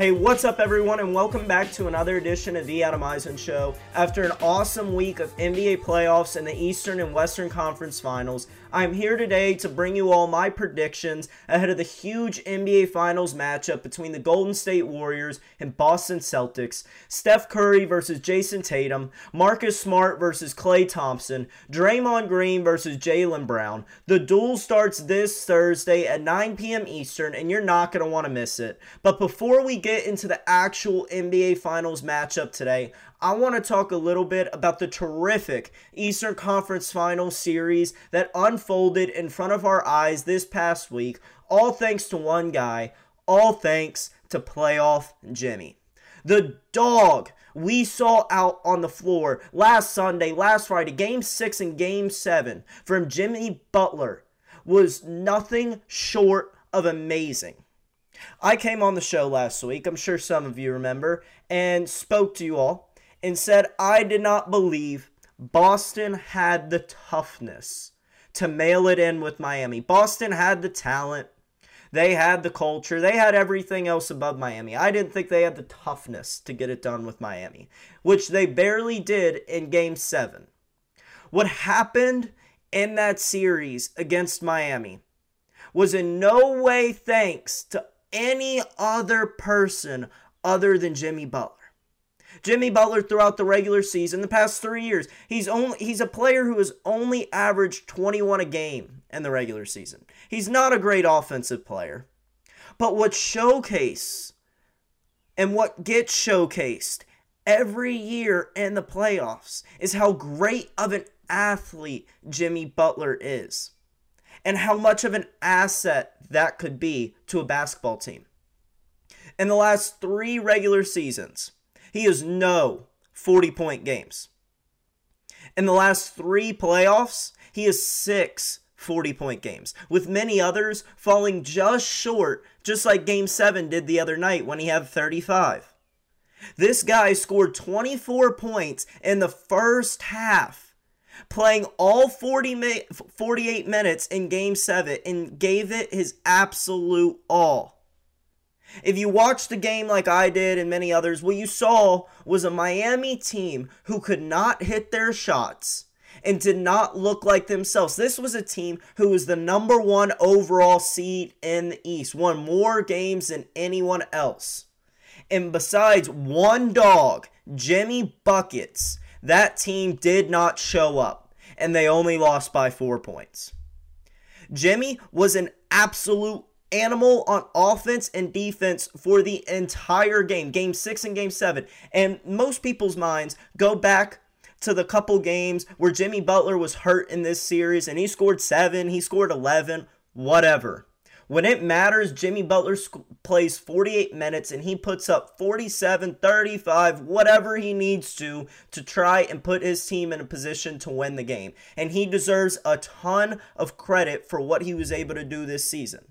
Hey, what's up, everyone, and welcome back to another edition of the Adam Eisen Show. After an awesome week of NBA playoffs and the Eastern and Western Conference Finals, I'm here today to bring you all my predictions ahead of the huge NBA Finals matchup between the Golden State Warriors and Boston Celtics. Steph Curry versus Jayson Tatum, Marcus Smart versus Klay Thompson, Draymond Green versus Jaylen Brown. The duel starts this Thursday at 9 p.m. Eastern, and you're not going to want to miss it. But before we get get into the actual NBA Finals matchup today, I want to talk a little bit about the terrific Eastern Conference Finals series that unfolded in front of our eyes this past week, all thanks to one guy, all thanks to playoff Jimmy. The dog we saw out on the floor last Sunday, last Friday, game six and game seven from Jimmy Butler was nothing short of amazing. I came on the show last week, I'm sure some of you remember, and spoke to you all and said I did not believe Boston had the toughness to mail it in with Miami. Boston had the talent, they had the culture, they had everything else above Miami. I didn't think they had the toughness to get it done with Miami, which they barely did in game seven. What happened in that series against Miami was in no way thanks to any other person other than Jimmy Butler. Jimmy Butler throughout the regular season, the past 3 years, he's only he's a player who has only averaged 21 a game in the regular season. He's not a great offensive player. But what showcase and what gets showcased every year in the playoffs is how great of an athlete Jimmy Butler is and how much of an asset that could be to a basketball team. In the last three regular seasons, he has no 40 point games. In the last three playoffs, he has six 40 point games, with many others falling just short, just like Game 7 did the other night when he had 35. This guy scored 24 points in the first half playing all 40 48 minutes in game 7 and gave it his absolute all. If you watched the game like I did and many others, what you saw was a Miami team who could not hit their shots and did not look like themselves. This was a team who was the number one overall seed in the East, won more games than anyone else. And besides one dog, Jimmy Buckets, that team did not show up, and they only lost by four points. Jimmy was an absolute animal on offense and defense for the entire game, game six and game seven. And most people's minds go back to the couple games where Jimmy Butler was hurt in this series and he scored seven, he scored 11, whatever. When it matters, Jimmy Butler sc- plays 48 minutes and he puts up 47, 35, whatever he needs to to try and put his team in a position to win the game. And he deserves a ton of credit for what he was able to do this season.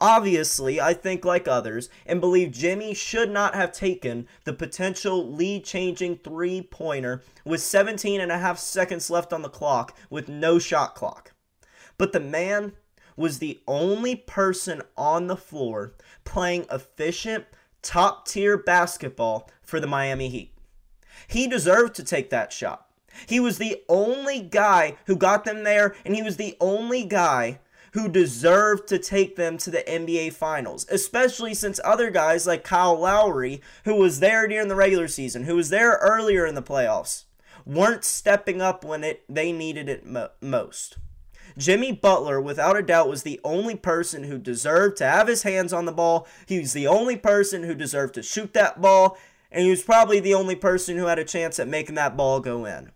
Obviously, I think like others and believe Jimmy should not have taken the potential lead changing three pointer with 17 and a half seconds left on the clock with no shot clock. But the man was the only person on the floor playing efficient, top tier basketball for the Miami Heat. He deserved to take that shot. He was the only guy who got them there, and he was the only guy who deserved to take them to the NBA Finals, especially since other guys like Kyle Lowry, who was there during the regular season, who was there earlier in the playoffs, weren't stepping up when it they needed it mo- most. Jimmy Butler, without a doubt, was the only person who deserved to have his hands on the ball. He was the only person who deserved to shoot that ball, and he was probably the only person who had a chance at making that ball go in.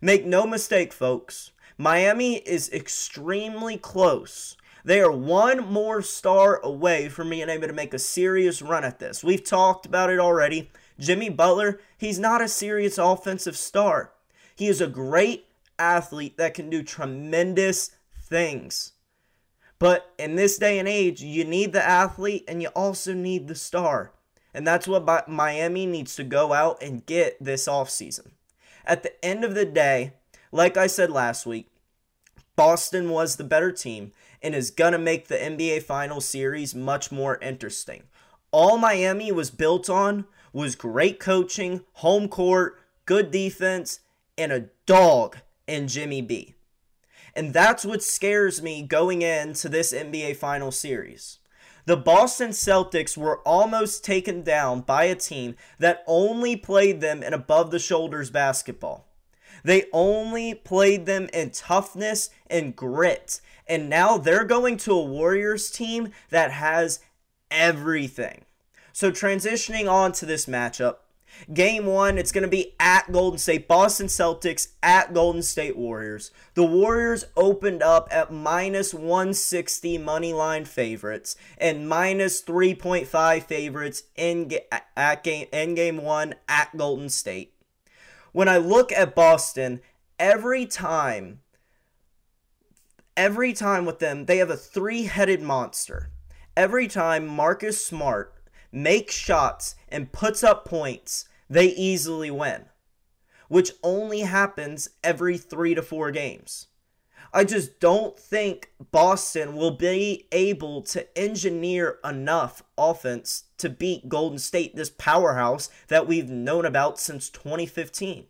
Make no mistake, folks, Miami is extremely close. They are one more star away from being able to make a serious run at this. We've talked about it already. Jimmy Butler, he's not a serious offensive star. He is a great athlete that can do tremendous things. But in this day and age, you need the athlete and you also need the star. And that's what Miami needs to go out and get this offseason. At the end of the day, like I said last week, Boston was the better team and is going to make the NBA Finals series much more interesting. All Miami was built on was great coaching, home court, good defense, and a dog in Jimmy B. And that's what scares me going into this NBA Final Series. The Boston Celtics were almost taken down by a team that only played them in above the shoulders basketball. They only played them in toughness and grit. And now they're going to a Warriors team that has everything. So, transitioning on to this matchup, Game one, it's going to be at Golden State, Boston Celtics at Golden State Warriors. The Warriors opened up at minus 160 money line favorites and minus 3.5 favorites in at game in game one at Golden State. When I look at Boston, every time, every time with them, they have a three-headed monster. Every time Marcus Smart makes shots and puts up points, they easily win, which only happens every three to four games. I just don't think Boston will be able to engineer enough offense to beat Golden State, this powerhouse that we've known about since 2015.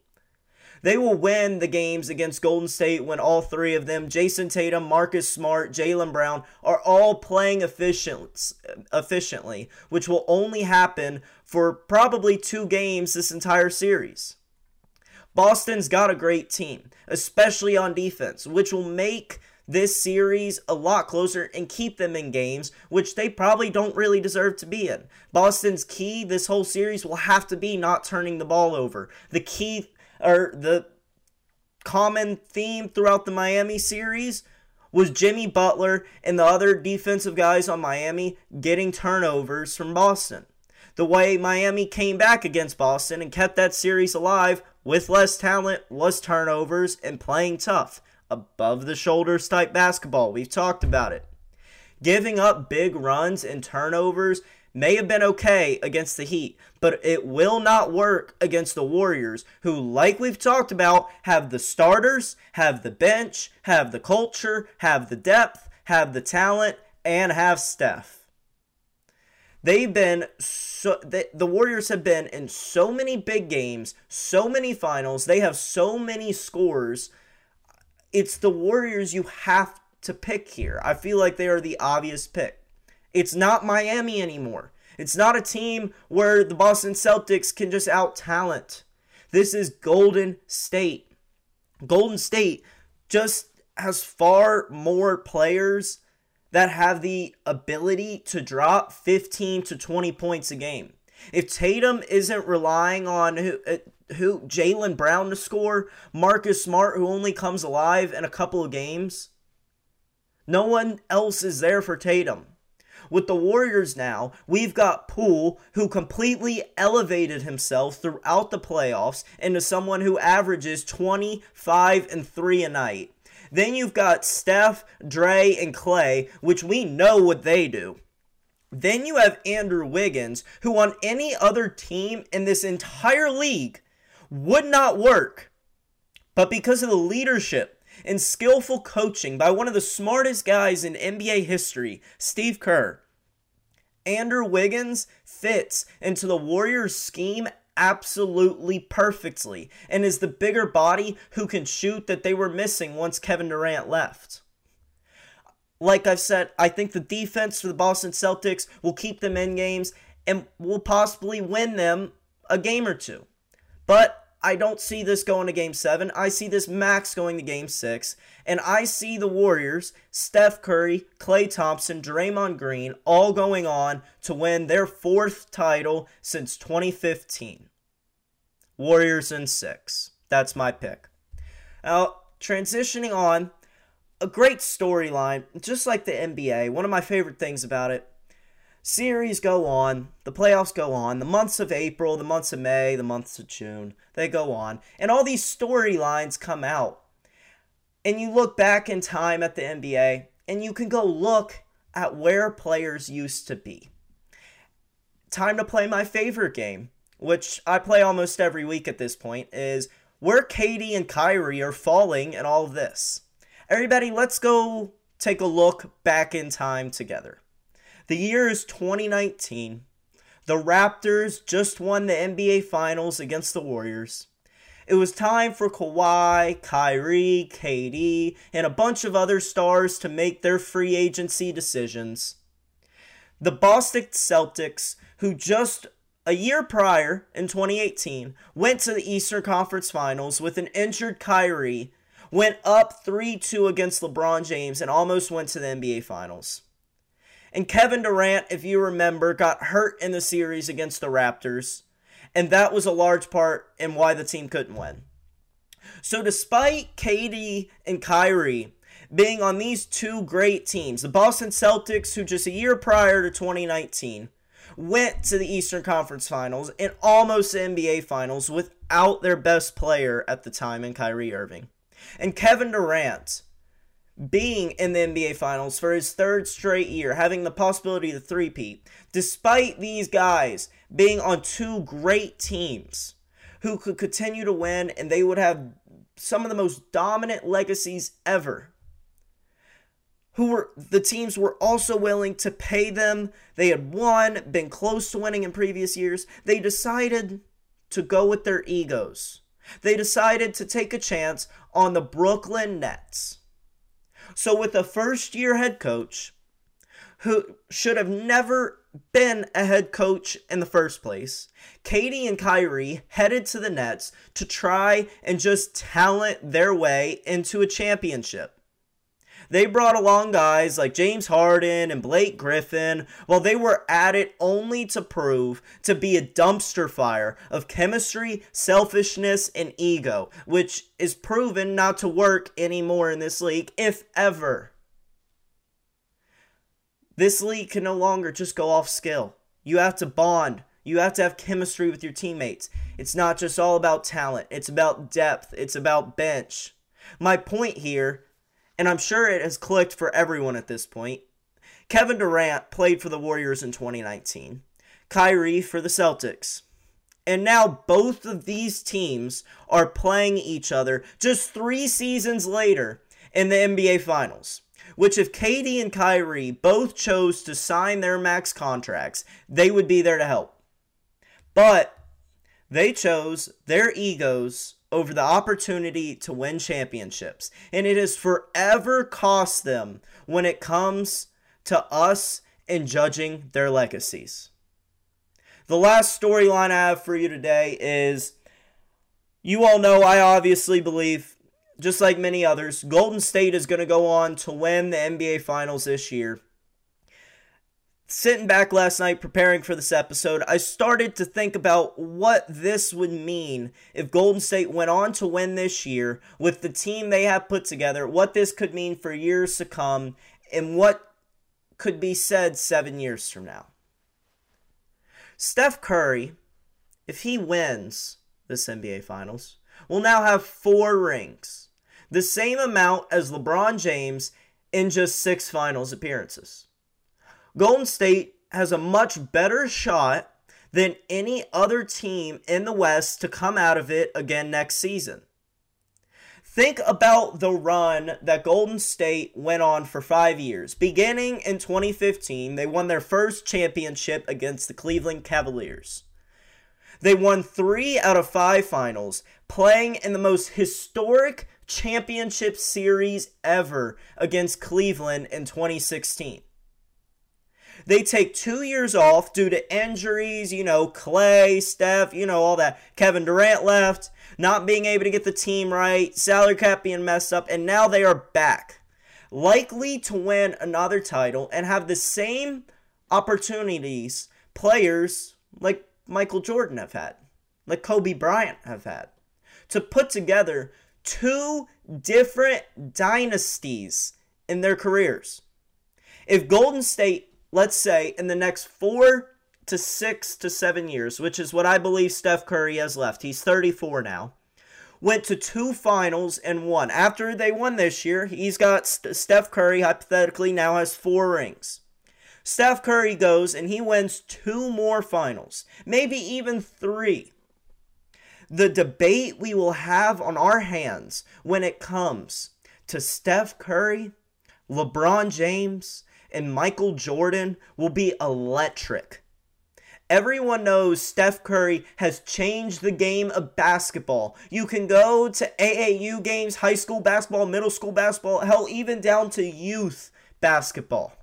They will win the games against Golden State when all three of them, Jayson Tatum, Marcus Smart, Jaylen Brown, are all playing efficient, efficiently, which will only happen for probably two games this entire series. Boston's got a great team, especially on defense, which will make this series a lot closer and keep them in games which they probably don't really deserve to be in. Boston's key this whole series will have to be not turning the ball over. The key or the common theme throughout the Miami series was Jimmy Butler and the other defensive guys on Miami getting turnovers from Boston. The way Miami came back against Boston and kept that series alive with less talent was turnovers and playing tough, above the shoulders type basketball. We've talked about it. Giving up big runs and turnovers may have been okay against the Heat, but it will not work against the Warriors, who, like we've talked about, have the starters, have the bench, have the culture, have the depth, have the talent, and have Steph. They've been so they, the Warriors have been in so many big games, so many finals. They have so many scores. It's the Warriors you have to pick here. I feel like they are the obvious pick. It's not Miami anymore. It's not a team where the Boston Celtics can just out talent. This is Golden State. Golden State just has far more players that have the ability to drop 15 to 20 points a game. If Tatum isn't relying on who, uh, who Jaylen Brown to score, Marcus Smart, who only comes alive in a couple of games, no one else is there for Tatum. With the Warriors now, we've got Poole, who completely elevated himself throughout the playoffs into someone who averages 25 and 3 a night. Then you've got Steph, Dre, and Klay, which we know what they do. Then you have Andrew Wiggins, who on any other team in this entire league would not work. But because of the leadership and skillful coaching by one of the smartest guys in NBA history, Steve Kerr, Andrew Wiggins fits into the Warriors scheme absolutely perfectly and is the bigger body who can shoot that they were missing once Kevin Durant left. Like I've said, I think the defense for the Boston Celtics will keep them in games and will possibly win them a game or two. But I don't see this going to game seven. I see this max going to game six. And I see the Warriors, Steph Curry, Klay Thompson, Draymond Green, all going on to win their fourth title since 2015. Warriors in six. That's my pick. Now, transitioning on, a great storyline, just like the NBA. One of my favorite things about it series go on, the playoffs go on, the months of April, the months of May, the months of June, they go on, and all these storylines come out. And you look back in time at the NBA, and you can go look at where players used to be. Time to play my favorite game, which I play almost every week at this point, is where KD and Kyrie are falling in all of this. Everybody, let's go take a look back in time together. The year is 2019. The Raptors just won the NBA Finals against the Warriors. It was time for Kawhi, Kyrie, KD, and a bunch of other stars to make their free agency decisions. The Boston Celtics, who just a year prior, in 2018, went to the Eastern Conference Finals with an injured Kyrie, went up 3 2 against LeBron James, and almost went to the NBA Finals. And Kevin Durant, if you remember, got hurt in the series against the Raptors, and that was a large part in why the team couldn't win. So, despite KD and Kyrie being on these two great teams, the Boston Celtics, who just a year prior to 2019 went to the Eastern Conference Finals and almost the NBA Finals without their best player at the time in Kyrie Irving. And Kevin Durant being in the NBA Finals for his third straight year, having the possibility to three-peat, despite these guys being on two great teams who could continue to win and they would have some of the most dominant legacies ever who were the teams were also willing to pay them. They had won, been close to winning in previous years. They decided to go with their egos. They decided to take a chance on the Brooklyn Nets. So, with a first year head coach who should have never been a head coach in the first place, KD and Kyrie headed to the Nets to try and just talent their way into a championship. They brought along guys like James Harden and Blake Griffin while they were at it only to prove to be a dumpster fire of chemistry, selfishness, and ego, which is proven not to work anymore in this league, if ever. This league can no longer just go off skill. You have to bond. You have to have chemistry with your teammates. It's not just all about talent, it's about depth, it's about bench. My point here and I'm sure it has clicked for everyone at this point. Kevin Durant played for the Warriors in 2019, Kyrie for the Celtics. And now both of these teams are playing each other just three seasons later in the NBA Finals. Which, if KD and Kyrie both chose to sign their max contracts, they would be there to help. But they chose their egos over the opportunity to win championships. And it has forever cost them when it comes to us and judging their legacies. The last storyline I have for you today is you all know I obviously believe, just like many others, Golden State is going to go on to win the NBA Finals this year sitting back last night preparing for this episode, I started to think about what this would mean if Golden State went on to win this year with the team they have put together, what this could mean for years to come, and what could be said seven years from now. Steph Curry, if he wins this NBA Finals, will now have four rings, the same amount as LeBron James in just six finals appearances. Golden State has a much better shot than any other team in the West to come out of it again next season. Think about the run that Golden State went on for five years. Beginning in 2015, they won their first championship against the Cleveland Cavaliers. They won three out of five finals, playing in the most historic championship series ever against Cleveland in 2016. They take two years off due to injuries, you know, Klay, Steph, you know, all that. Kevin Durant left, not being able to get the team right, salary cap being messed up, and now they are back. Likely to win another title and have the same opportunities players like Michael Jordan have had, like Kobe Bryant have had, to put together two different dynasties in their careers. If Golden State let's say, in the next four to six to seven years, which is what I believe Steph Curry has left, he's 34 now, went to two finals and won. After they won this year, he's got St- Steph Curry, hypothetically, now has four rings. Steph Curry goes and he wins two more finals, maybe even three. The debate we will have on our hands when it comes to Steph Curry, LeBron James, and Michael Jordan will be electric. Everyone knows Steph Curry has changed the game of basketball. You can go to AAU games, high school basketball, middle school basketball, hell, even down to youth basketball.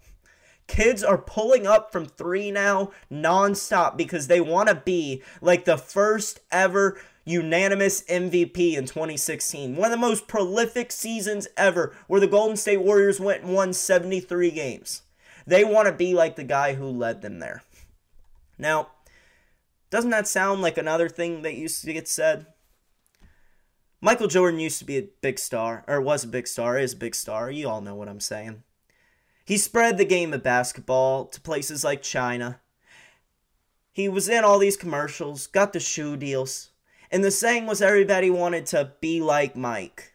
Kids are pulling up from three now nonstop because they want to be like the first ever unanimous MVP in 2016. One of the most prolific seasons ever where the Golden State Warriors went and won 73 games. They want to be like the guy who led them there. Now, doesn't that sound like another thing that used to get said? Michael Jordan used to be a big star, or was a big star, is a big star. You all know what I'm saying. He spread the game of basketball to places like China. He was in all these commercials, got the shoe deals. And the saying was everybody wanted to be like Mike.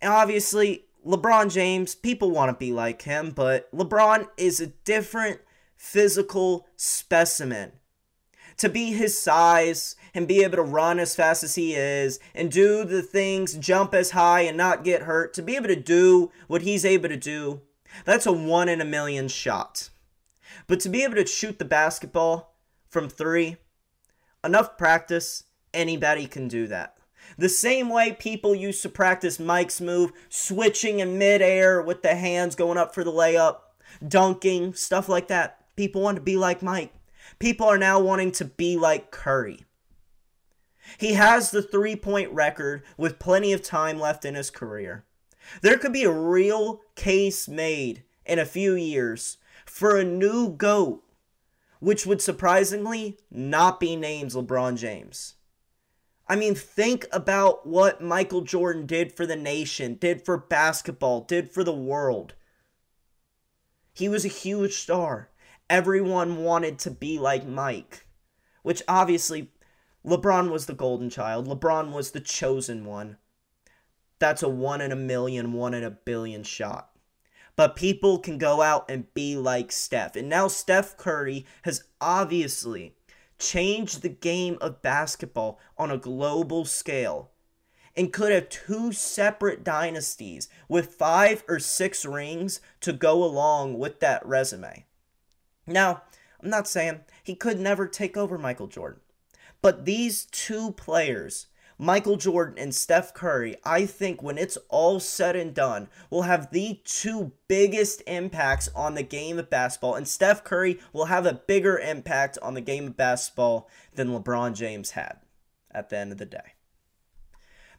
And obviously, LeBron James, people want to be like him, but LeBron is a different physical specimen. To be his size and be able to run as fast as he is and do the things, jump as high and not get hurt, to be able to do what he's able to do, that's a one in a million shot. But to be able to shoot the basketball from three, enough practice, anybody can do that. The same way people used to practice Mike's move, switching in midair with the hands going up for the layup, dunking, stuff like that. People want to be like Mike. People are now wanting to be like Curry. He has the three point record with plenty of time left in his career. There could be a real case made in a few years for a new GOAT, which would surprisingly not be named LeBron James. I mean, think about what Michael Jordan did for the nation, did for basketball, did for the world. He was a huge star. Everyone wanted to be like Mike, which obviously LeBron was the golden child. LeBron was the chosen one. That's a one in a million, one in a billion shot. But people can go out and be like Steph. And now Steph Curry has obviously changed the game of basketball on a global scale and could have two separate dynasties with five or six rings to go along with that resume. Now, I'm not saying he could never take over Michael Jordan, but these two players Michael Jordan and Steph Curry, I think when it's all said and done, will have the two biggest impacts on the game of basketball. And Steph Curry will have a bigger impact on the game of basketball than LeBron James had at the end of the day.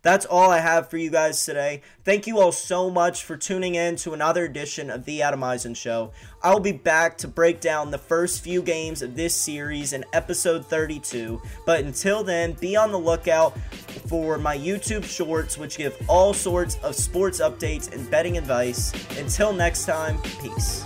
That's all I have for you guys today. Thank you all so much for tuning in to another edition of The Adam Eisen Show. I'll be back to break down the first few games of this series in episode 32. But until then, be on the lookout for my YouTube shorts, which give all sorts of sports updates and betting advice. Until next time, peace.